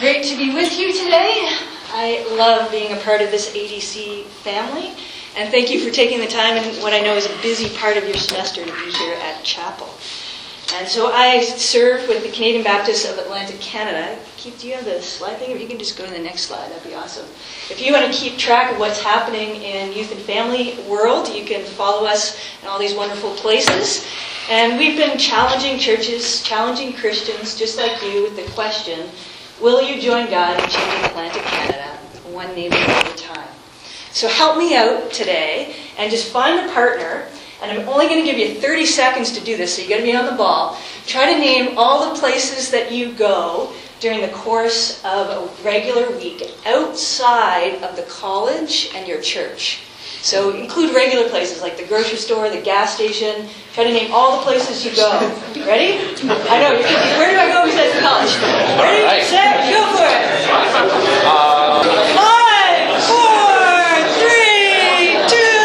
Great to be with you today. I love being a part of this ADC family. And thank you for taking the time in what I know is a busy part of your semester to be here at chapel. And so I serve with the Canadian Baptists of Atlantic Canada. Keith, do you have the slide thing? If you can just go to the next slide, that'd be awesome. If you want to keep track of what's happening in youth and family world, you can follow us in all these wonderful places. And we've been challenging churches, challenging Christians, just like you, with the question, will you join God in changing Atlantic Canada, one neighborhood at a time? So help me out today and just find a partner. And I'm only going to give you 30 seconds to do this, so you got to be on the ball. Try to name all the places that you go during the course of a regular week outside of the college and your church. So include regular places like the grocery store, the gas station. Try to name all the places you go. Ready? I know you're thinking, where do I go besides college? Ready, set, go for it. Five, four, three, two,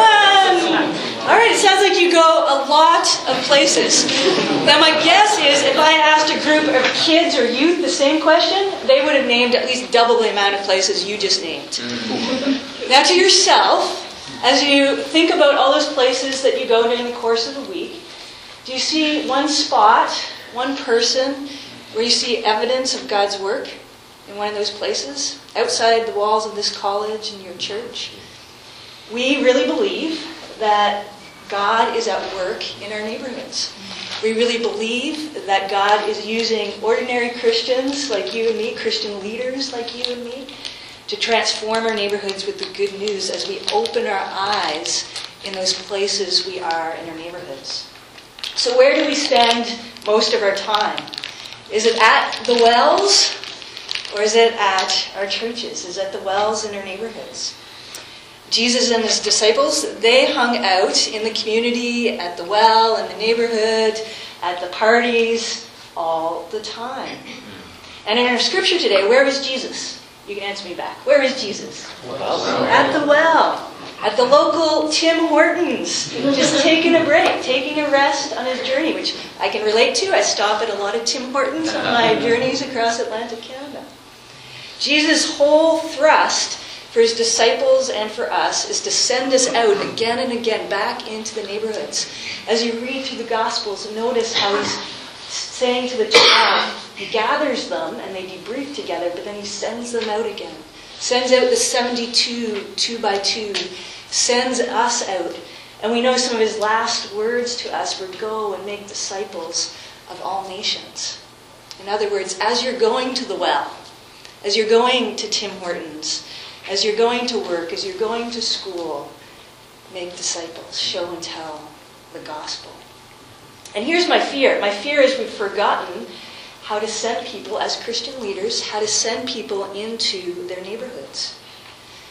one. All right, it sounds like you go a lot of places. Now, my guess is if I asked a group of kids or youth the same question, they would have named at least double the amount of places you just named. Now, to yourself, as you think about all those places that you go during the course of the week, do you see one spot, one person, where you see evidence of God's work in one of those places, outside the walls of this college and your church? We really believe that God is at work in our neighborhoods. We really believe that God is using ordinary Christians like you and me, Christian leaders like you and me, to transform our neighborhoods with the good news as we open our eyes in those places we are in our neighborhoods. So, where do we spend most of our time? Is it at the wells or is it at our churches? Is it at the wells in our neighborhoods? Jesus and his disciples, they hung out in the community, at the well, in the neighborhood, at the parties, all the time. And in our scripture today, where was Jesus? You can answer me back. Where is Jesus? At the well. At the local Tim Hortons. Just taking a break, taking a rest on his journey, which I can relate to. I stop at a lot of Tim Hortons on my journeys across Atlantic Canada. Jesus' whole thrust for his disciples and for us is to send us out again and again back into the neighborhoods. As you read through the Gospels, notice how he's saying to the 12, he gathers them and they debrief together, but then he sends them out again. Sends out the 72, two by two, sends us out. And we know some of his last words to us were go and make disciples of all nations. In other words, as you're going to the well, as you're going to Tim Hortons, as you're going to work, as you're going to school, make disciples, show and tell the gospel. And here's my fear. My fear is we've forgotten how to send people, as Christian leaders, how to send people into their neighborhoods.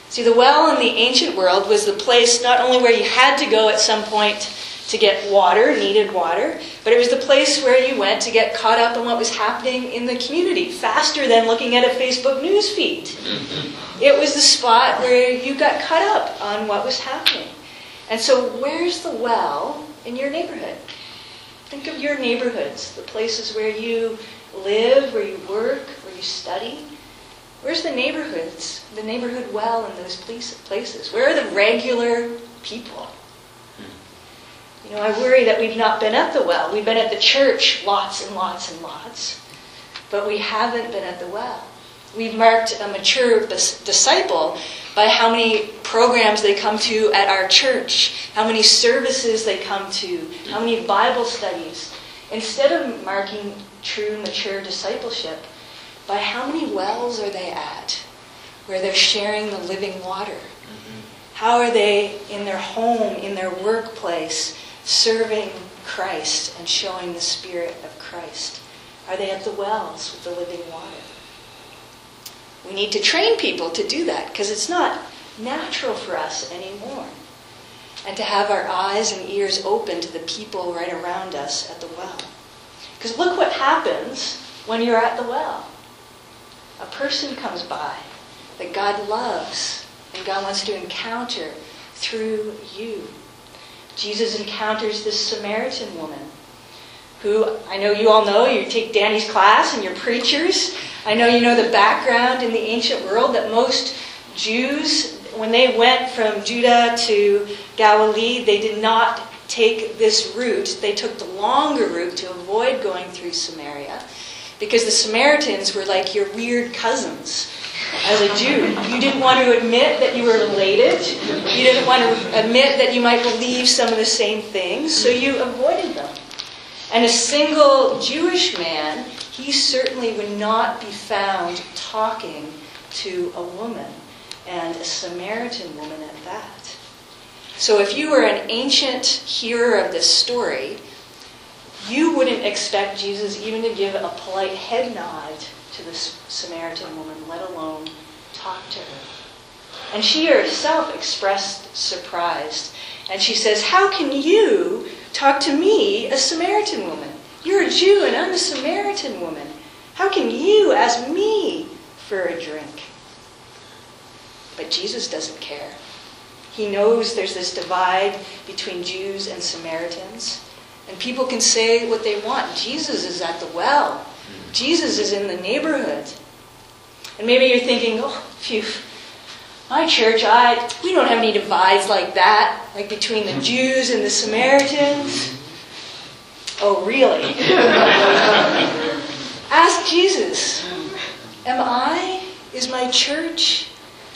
See, the well in the ancient world was the place not only where you had to go at some point to get water, needed water, but it was the place where you went to get caught up on what was happening in the community faster than looking at a Facebook news feed. It was the spot where you got caught up on what was happening. And so, where's the well in your neighborhood? Think of your neighborhoods, the places where you live, where you work, where you study. Where's the neighborhoods, the neighborhood well in those places? Where are the regular people? You know, I worry that we've not been at the well. We've been at the church lots and lots and lots, but we haven't been at the well. We've marked a mature disciple by how many programs they come to at our church, how many services they come to, how many Bible studies, instead of marking true mature discipleship by how many wells are they at where they're sharing the living water. Mm-hmm. How are they in their home, in their workplace, serving Christ and showing the Spirit of Christ? Are they at the wells with the living water? We need to train people to do that because it's not natural for us anymore. And to have our eyes and ears open to the people right around us at the well. Because look what happens when you're at the well. A person comes by that God loves and God wants to encounter through you. Jesus encounters this Samaritan woman who I know you all know. You take Danny's class and you're preachers. I know you know the background in the ancient world that most Jews, when they went from Judah to Galilee, they did not take this route. They took the longer route to avoid going through Samaria because the Samaritans were like your weird cousins as a Jew. You didn't want to admit that you were related. You didn't want to admit that you might believe some of the same things, so you avoided them. And a single Jewish man, he certainly would not be found talking to a woman, and a Samaritan woman at that. So if you were an ancient hearer of this story, you wouldn't expect Jesus even to give a polite head nod to the Samaritan woman, let alone talk to her. And she herself expressed surprise. And she says, How can you talk to me, a Samaritan woman? You're a Jew and I'm a Samaritan woman. How can you ask me for a drink? But Jesus doesn't care. He knows there's this divide between Jews and Samaritans. And people can say what they want. Jesus is at the well. Jesus is in the neighborhood. And maybe you're thinking, oh, phew, my church, I we don't have any divides like that, like between the Jews and the Samaritans. Oh, really? Ask Jesus. Am I? Is my church?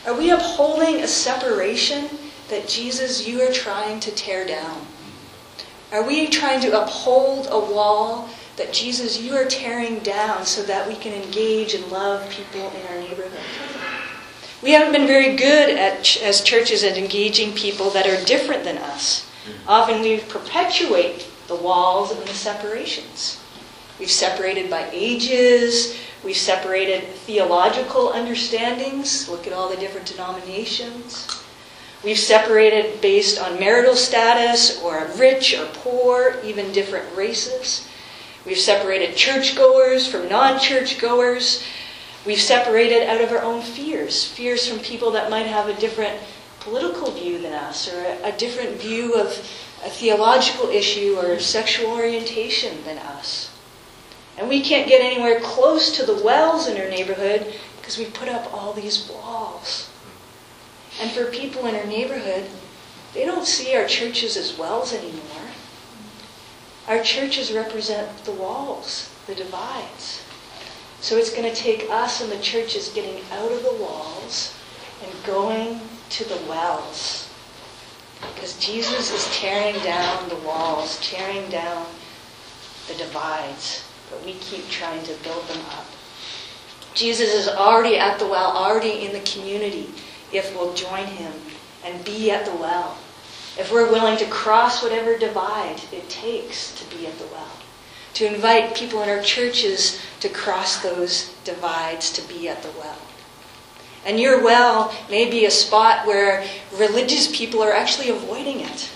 Are we upholding a separation that Jesus, you are trying to tear down? Are we trying to uphold a wall that Jesus, you are tearing down so that we can engage and love people in our neighborhood? We haven't been very good at, as churches at engaging people that are different than us. Often we perpetuate the walls and the separations. We've separated by ages, we've separated theological understandings. Look at all the different denominations. We've separated based on marital status or rich or poor, even different races. We've separated churchgoers from non churchgoers. We've separated out of our own fears fears from people that might have a different political view than us, or a, a different view of a theological issue or sexual orientation than us. And we can't get anywhere close to the wells in our neighborhood because we put up all these walls. And for people in our neighborhood, they don't see our churches as wells anymore. Our churches represent the walls, the divides. So it's going to take us and the churches getting out of the walls and going to the wells. Because Jesus is tearing down the walls, tearing down the divides, but we keep trying to build them up. Jesus is already at the well, already in the community, if we'll join him and be at the well. If we're willing to cross whatever divide it takes to be at the well. To invite people in our churches to cross those divides to be at the well. And your well may be a spot where religious people are actually avoiding it.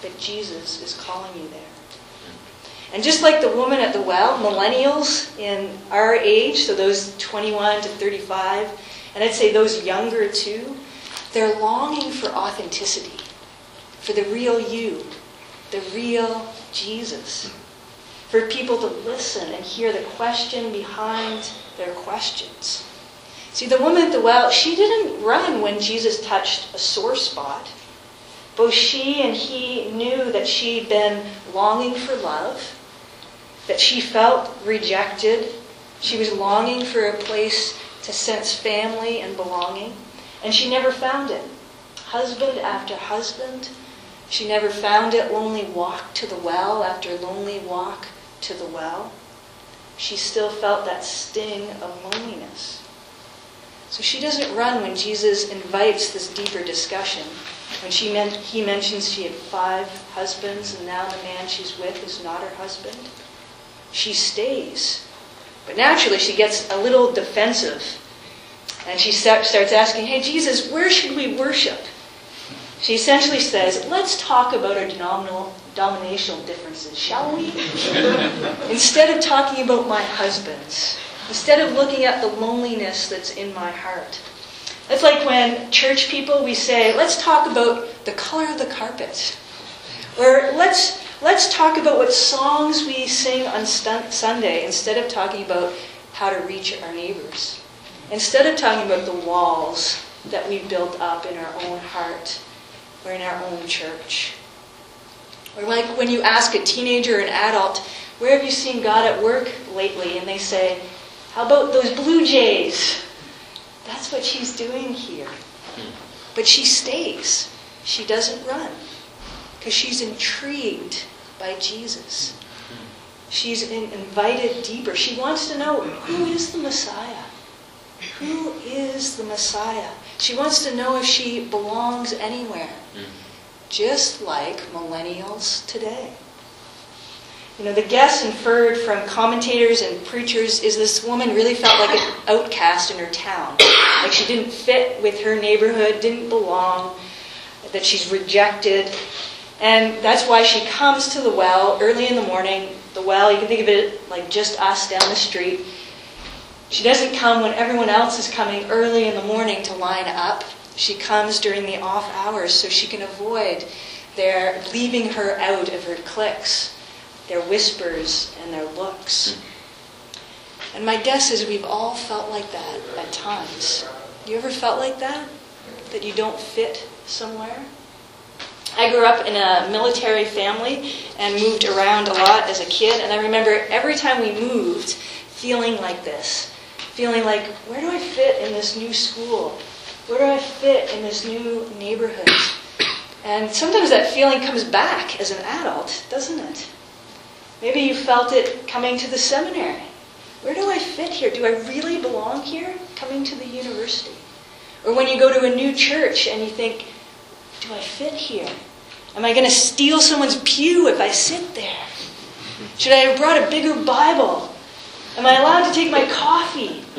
But Jesus is calling you there. And just like the woman at the well, millennials in our age, so those 21 to 35, and I'd say those younger too, they're longing for authenticity, for the real you, the real Jesus, for people to listen and hear the question behind their questions. See, the woman at the well, she didn't run when Jesus touched a sore spot. Both she and he knew that she'd been longing for love, that she felt rejected. She was longing for a place to sense family and belonging, and she never found it. Husband after husband, she never found it. Lonely walk to the well after lonely walk to the well. She still felt that sting of loneliness. So she doesn't run when Jesus invites this deeper discussion. When she meant, he mentions she had five husbands and now the man she's with is not her husband. She stays. But naturally, she gets a little defensive. And she starts asking, Hey, Jesus, where should we worship? She essentially says, Let's talk about our denominational differences, shall we? Instead of talking about my husbands. Instead of looking at the loneliness that's in my heart. It's like when church people, we say, let's talk about the color of the carpet. Or let's, let's talk about what songs we sing on Sunday instead of talking about how to reach our neighbors. Instead of talking about the walls that we built up in our own heart or in our own church. Or like when you ask a teenager or an adult, where have you seen God at work lately? And they say, how about those Blue Jays? That's what she's doing here. Hmm. But she stays. She doesn't run because she's intrigued by Jesus. She's in, invited deeper. She wants to know who is the Messiah? Who is the Messiah? She wants to know if she belongs anywhere, just like millennials today. You know, the guess inferred from commentators and preachers is this woman really felt like an outcast in her town. Like she didn't fit with her neighborhood, didn't belong, that she's rejected. And that's why she comes to the well early in the morning. The well, you can think of it like just us down the street. She doesn't come when everyone else is coming early in the morning to line up. She comes during the off hours so she can avoid their leaving her out of her cliques their whispers, and their looks. And my guess is we've all felt like that at times. You ever felt like that? That you don't fit somewhere? I grew up in a military family and moved around a lot as a kid, and I remember every time we moved feeling like this. Feeling like, where do I fit in this new school? Where do I fit in this new neighborhood? And sometimes that feeling comes back as an adult, doesn't it? Maybe you felt it coming to the seminary. Where do I fit here? Do I really belong here? Coming to the university. Or when you go to a new church and you think, do I fit here? Am I going to steal someone's pew if I sit there? Should I have brought a bigger Bible? Am I allowed to take my coffee?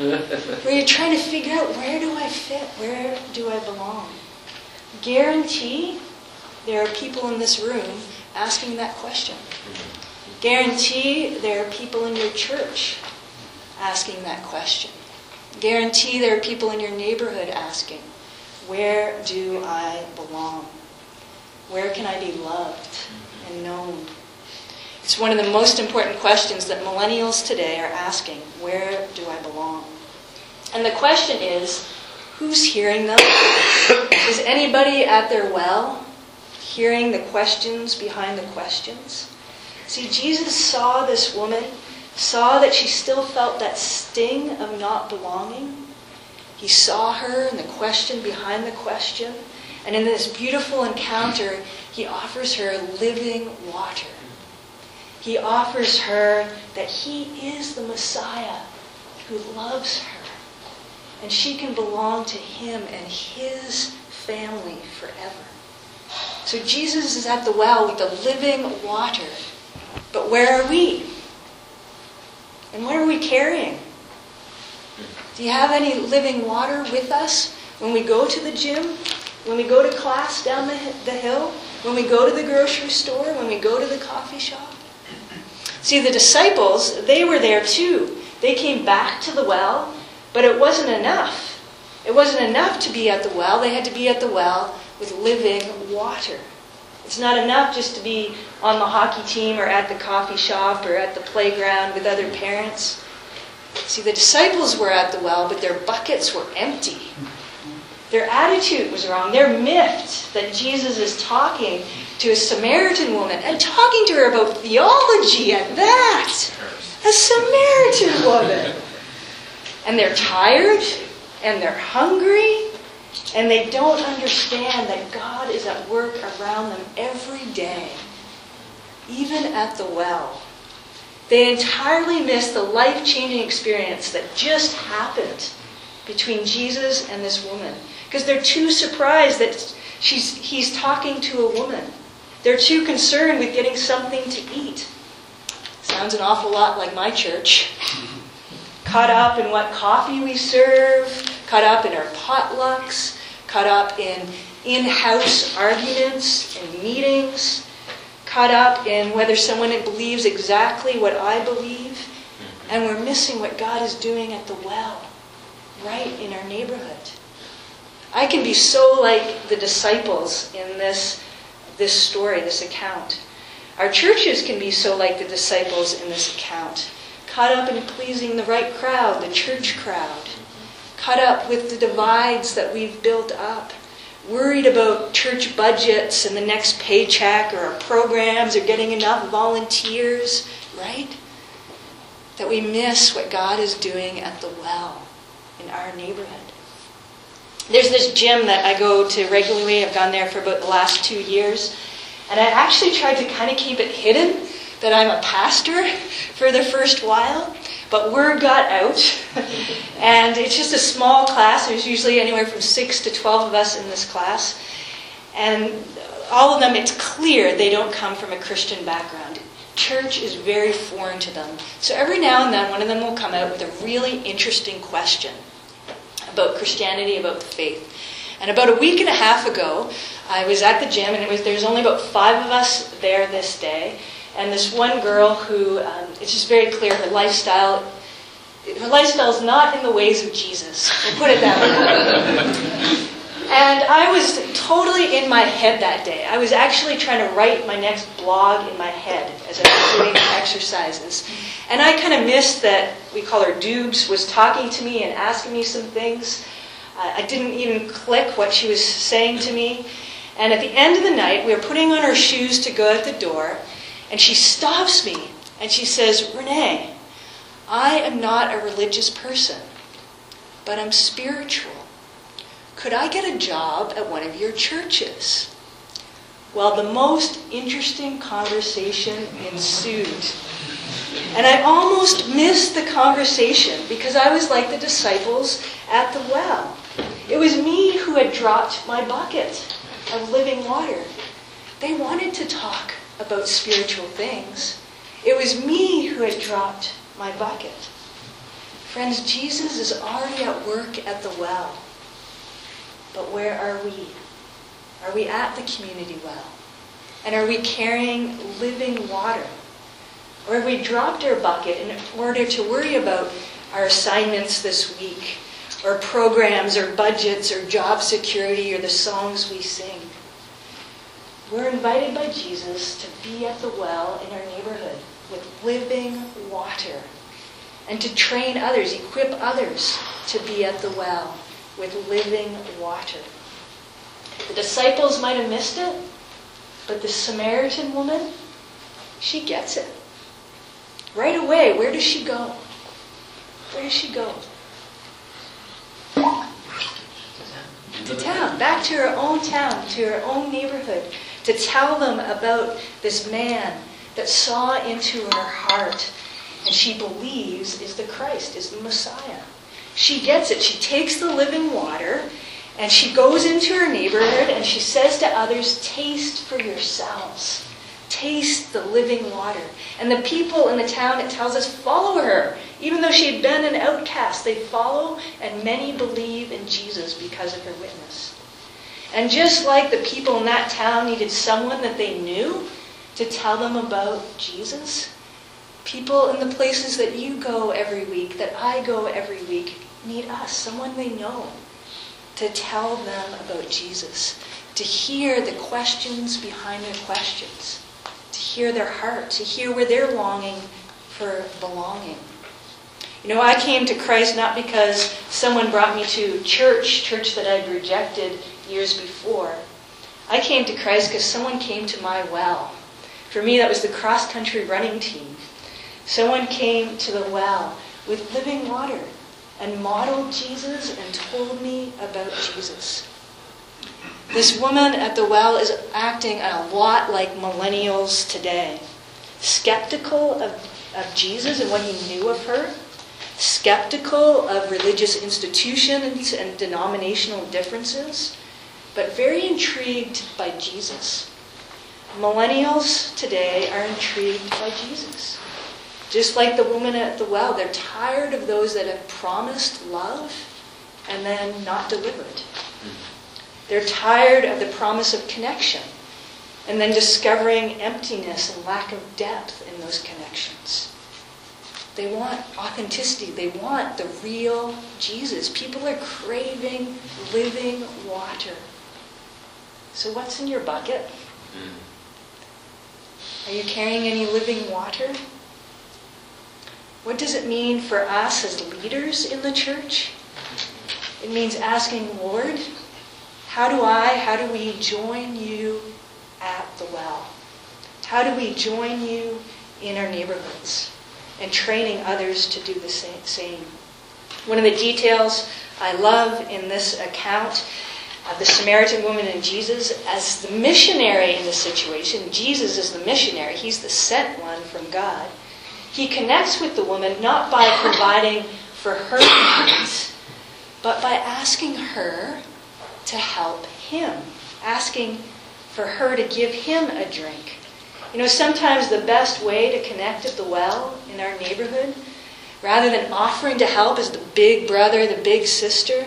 Where you're trying to figure out where do I fit? Where do I belong? Guarantee there are people in this room asking that question. Guarantee there are people in your church asking that question. Guarantee there are people in your neighborhood asking, Where do I belong? Where can I be loved and known? It's one of the most important questions that millennials today are asking Where do I belong? And the question is who's hearing them? is anybody at their well hearing the questions behind the questions? See, Jesus saw this woman, saw that she still felt that sting of not belonging. He saw her and the question behind the question. And in this beautiful encounter, he offers her living water. He offers her that he is the Messiah who loves her. And she can belong to him and his family forever. So Jesus is at the well with the living water but where are we? And what are we carrying? Do you have any living water with us when we go to the gym? When we go to class down the, the hill? When we go to the grocery store? When we go to the coffee shop? See, the disciples, they were there too. They came back to the well, but it wasn't enough. It wasn't enough to be at the well. They had to be at the well with living water. It's not enough just to be on the hockey team or at the coffee shop or at the playground with other parents. See, the disciples were at the well, but their buckets were empty. Their attitude was wrong. They're miffed that Jesus is talking to a Samaritan woman and talking to her about theology at that. A Samaritan woman. And they're tired and they're hungry and they don't understand that God is at work around them every day, even at the well. They entirely miss the life changing experience that just happened between Jesus and this woman because they're too surprised that she's, he's talking to a woman. They're too concerned with getting something to eat. Sounds an awful lot like my church. Caught up in what coffee we serve, caught up in our potlucks, caught up in in house arguments and meetings, caught up in whether someone believes exactly what I believe, and we're missing what God is doing at the well, right in our neighborhood. I can be so like the disciples in this, this story, this account. Our churches can be so like the disciples in this account, caught up in pleasing the right crowd, the church crowd, caught up with the divides that we've built up, worried about church budgets and the next paycheck or our programs or getting enough volunteers, right? That we miss what God is doing at the well in our neighborhood. There's this gym that I go to regularly. I've gone there for about the last two years. And I actually tried to kind of keep it hidden that I'm a pastor for the first while. But word got out, and it's just a small class. There's usually anywhere from 6 to 12 of us in this class. And all of them, it's clear they don't come from a Christian background. Church is very foreign to them. So every now and then, one of them will come out with a really interesting question about Christianity, about the faith. And about a week and a half ago, I was at the gym, and it was there's only about five of us there this day. And this one girl who, um, it's just very clear, her lifestyle, her lifestyle is not in the ways of Jesus. We'll put it that way. and I was totally in my head that day. I was actually trying to write my next blog in my head as I was doing exercises. And I kind of missed that we call her Dubes was talking to me and asking me some things. Uh, I didn't even click what she was saying to me. And at the end of the night, we were putting on our shoes to go out the door, and she stops me and she says, Renee, I am not a religious person, but I'm spiritual. Could I get a job at one of your churches? Well, the most interesting conversation ensued. And I almost missed the conversation because I was like the disciples at the well. It was me who had dropped my bucket of living water. They wanted to talk about spiritual things. It was me who had dropped my bucket. Friends, Jesus is already at work at the well. But where are we? Are we at the community well? And are we carrying living water? Or have we dropped our bucket in order to worry about our assignments this week, or programs, or budgets, or job security, or the songs we sing? We're invited by Jesus to be at the well in our neighborhood with living water and to train others, equip others to be at the well with living water. The disciples might have missed it, but the Samaritan woman, she gets it. Right away, where does she go? Where does she go? To town, back to her own town, to her own neighborhood, to tell them about this man that saw into her heart and she believes is the Christ, is the Messiah. She gets it. She takes the living water and she goes into her neighborhood and she says to others, Taste for yourselves. Taste the living water. And the people in the town, it tells us, follow her. Even though she had been an outcast, they follow, and many believe in Jesus because of her witness. And just like the people in that town needed someone that they knew to tell them about Jesus, people in the places that you go every week, that I go every week, need us, someone they know, to tell them about Jesus, to hear the questions behind their questions, to hear their heart, to hear where they're longing for belonging. You know, I came to Christ not because someone brought me to church, church that I'd rejected years before. I came to Christ because someone came to my well. For me, that was the cross country running team. Someone came to the well with living water and modeled Jesus and told me about Jesus. This woman at the well is acting a lot like millennials today. Skeptical of, of Jesus and what he knew of her, skeptical of religious institutions and denominational differences, but very intrigued by Jesus. Millennials today are intrigued by Jesus. Just like the woman at the well, they're tired of those that have promised love and then not delivered. They're tired of the promise of connection and then discovering emptiness and lack of depth in those connections. They want authenticity. They want the real Jesus. People are craving living water. So, what's in your bucket? Mm. Are you carrying any living water? What does it mean for us as leaders in the church? It means asking, Lord, how do I, how do we join you at the well? How do we join you in our neighborhoods and training others to do the same? One of the details I love in this account of the Samaritan woman and Jesus as the missionary in the situation. Jesus is the missionary, he's the sent one from God. He connects with the woman not by providing for her needs, but by asking her to help him, asking for her to give him a drink. You know, sometimes the best way to connect at the well in our neighborhood, rather than offering to help as the big brother, the big sister,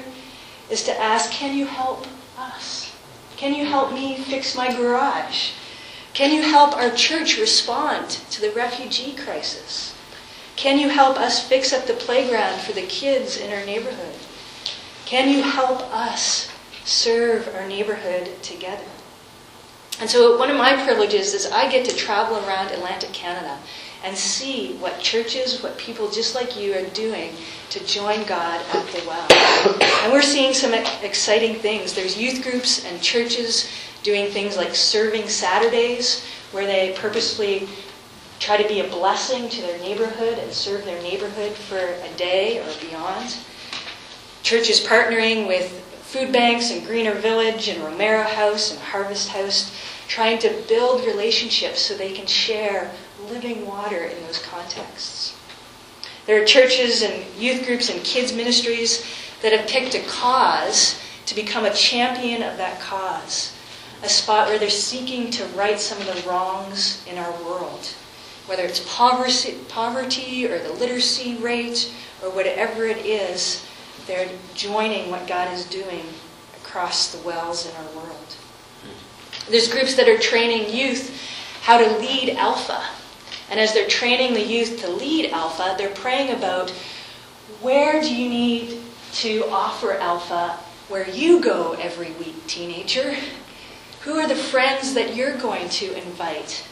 is to ask, Can you help us? Can you help me fix my garage? Can you help our church respond to the refugee crisis? Can you help us fix up the playground for the kids in our neighborhood? Can you help us serve our neighborhood together? And so, one of my privileges is I get to travel around Atlantic Canada and see what churches, what people just like you are doing to join God at the well. And we're seeing some exciting things. There's youth groups and churches doing things like serving Saturdays, where they purposefully try to be a blessing to their neighborhood and serve their neighborhood for a day or beyond. Churches partnering with food banks and Greener Village and Romero House and Harvest House, trying to build relationships so they can share living water in those contexts. There are churches and youth groups and kids ministries that have picked a cause to become a champion of that cause, a spot where they're seeking to right some of the wrongs in our world, whether it's poverty, poverty or the literacy rate or whatever it is, they're joining what God is doing across the wells in our world. There's groups that are training youth how to lead Alpha, and as they're training the youth to lead Alpha, they're praying about where do you need to offer Alpha where you go every week, teenager? Who are the friends that you're going to invite?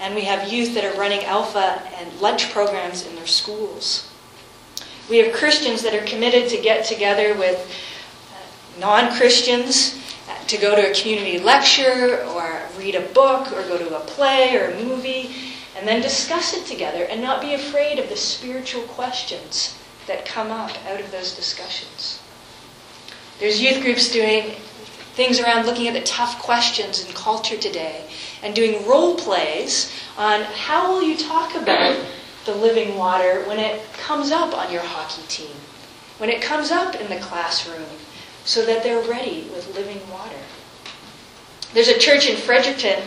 And we have youth that are running Alpha and lunch programs in their schools. We have Christians that are committed to get together with uh, non Christians uh, to go to a community lecture or read a book or go to a play or a movie and then discuss it together and not be afraid of the spiritual questions that come up out of those discussions. There's youth groups doing things around looking at the tough questions in culture today and doing role plays on how will you talk about the living water when it comes up on your hockey team, when it comes up in the classroom, so that they're ready with living water. There's a church in Fredericton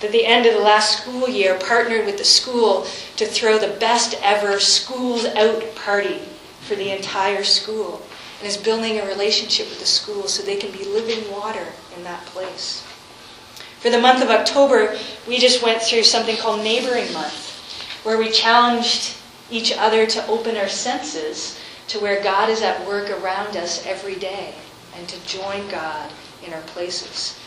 that at the end of the last school year partnered with the school to throw the best ever schools out party for the entire school and is building a relationship with the school so they can be living water in that place. For the month of October, we just went through something called Neighboring Month, where we challenged each other to open our senses to where God is at work around us every day and to join God in our places.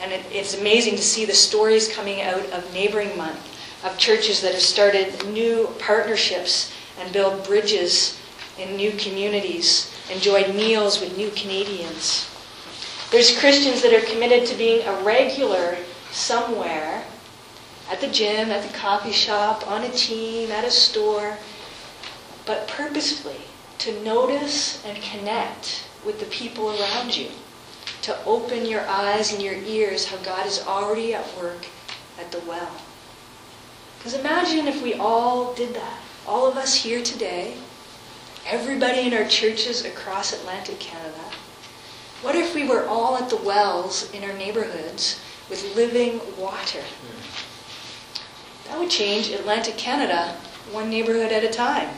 And it, it's amazing to see the stories coming out of Neighboring Month of churches that have started new partnerships and build bridges in new communities, enjoyed meals with new Canadians. There's Christians that are committed to being a regular somewhere at the gym, at the coffee shop, on a team, at a store, but purposefully to notice and connect with the people around you to open your eyes and your ears how God is already at work at the well. Because imagine if we all did that. All of us here today, everybody in our churches across Atlantic Canada. What if we were all at the wells in our neighborhoods with living water? That would change Atlantic Canada one neighborhood at a time.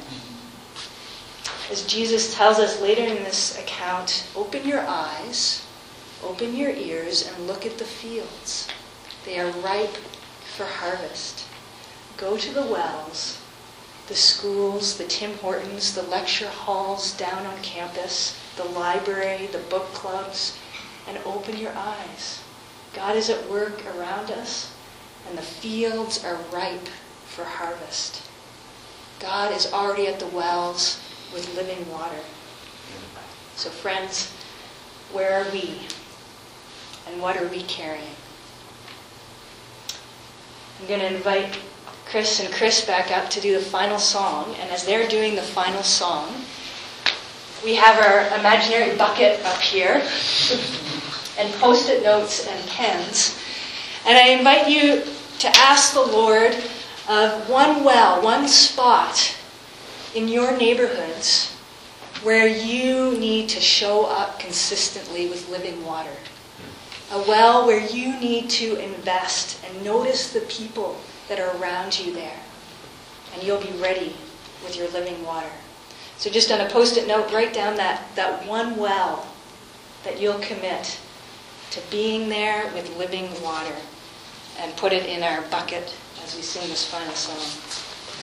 As Jesus tells us later in this account, open your eyes Open your ears and look at the fields. They are ripe for harvest. Go to the wells, the schools, the Tim Hortons, the lecture halls down on campus, the library, the book clubs, and open your eyes. God is at work around us, and the fields are ripe for harvest. God is already at the wells with living water. So, friends, where are we? And what are we carrying? I'm going to invite Chris and Chris back up to do the final song. And as they're doing the final song, we have our imaginary bucket up here and post it notes and pens. And I invite you to ask the Lord of one well, one spot in your neighborhoods where you need to show up consistently with living water. A well where you need to invest and notice the people that are around you there. And you'll be ready with your living water. So just on a post-it note, write down that, that one well that you'll commit to being there with living water and put it in our bucket as we sing this final song.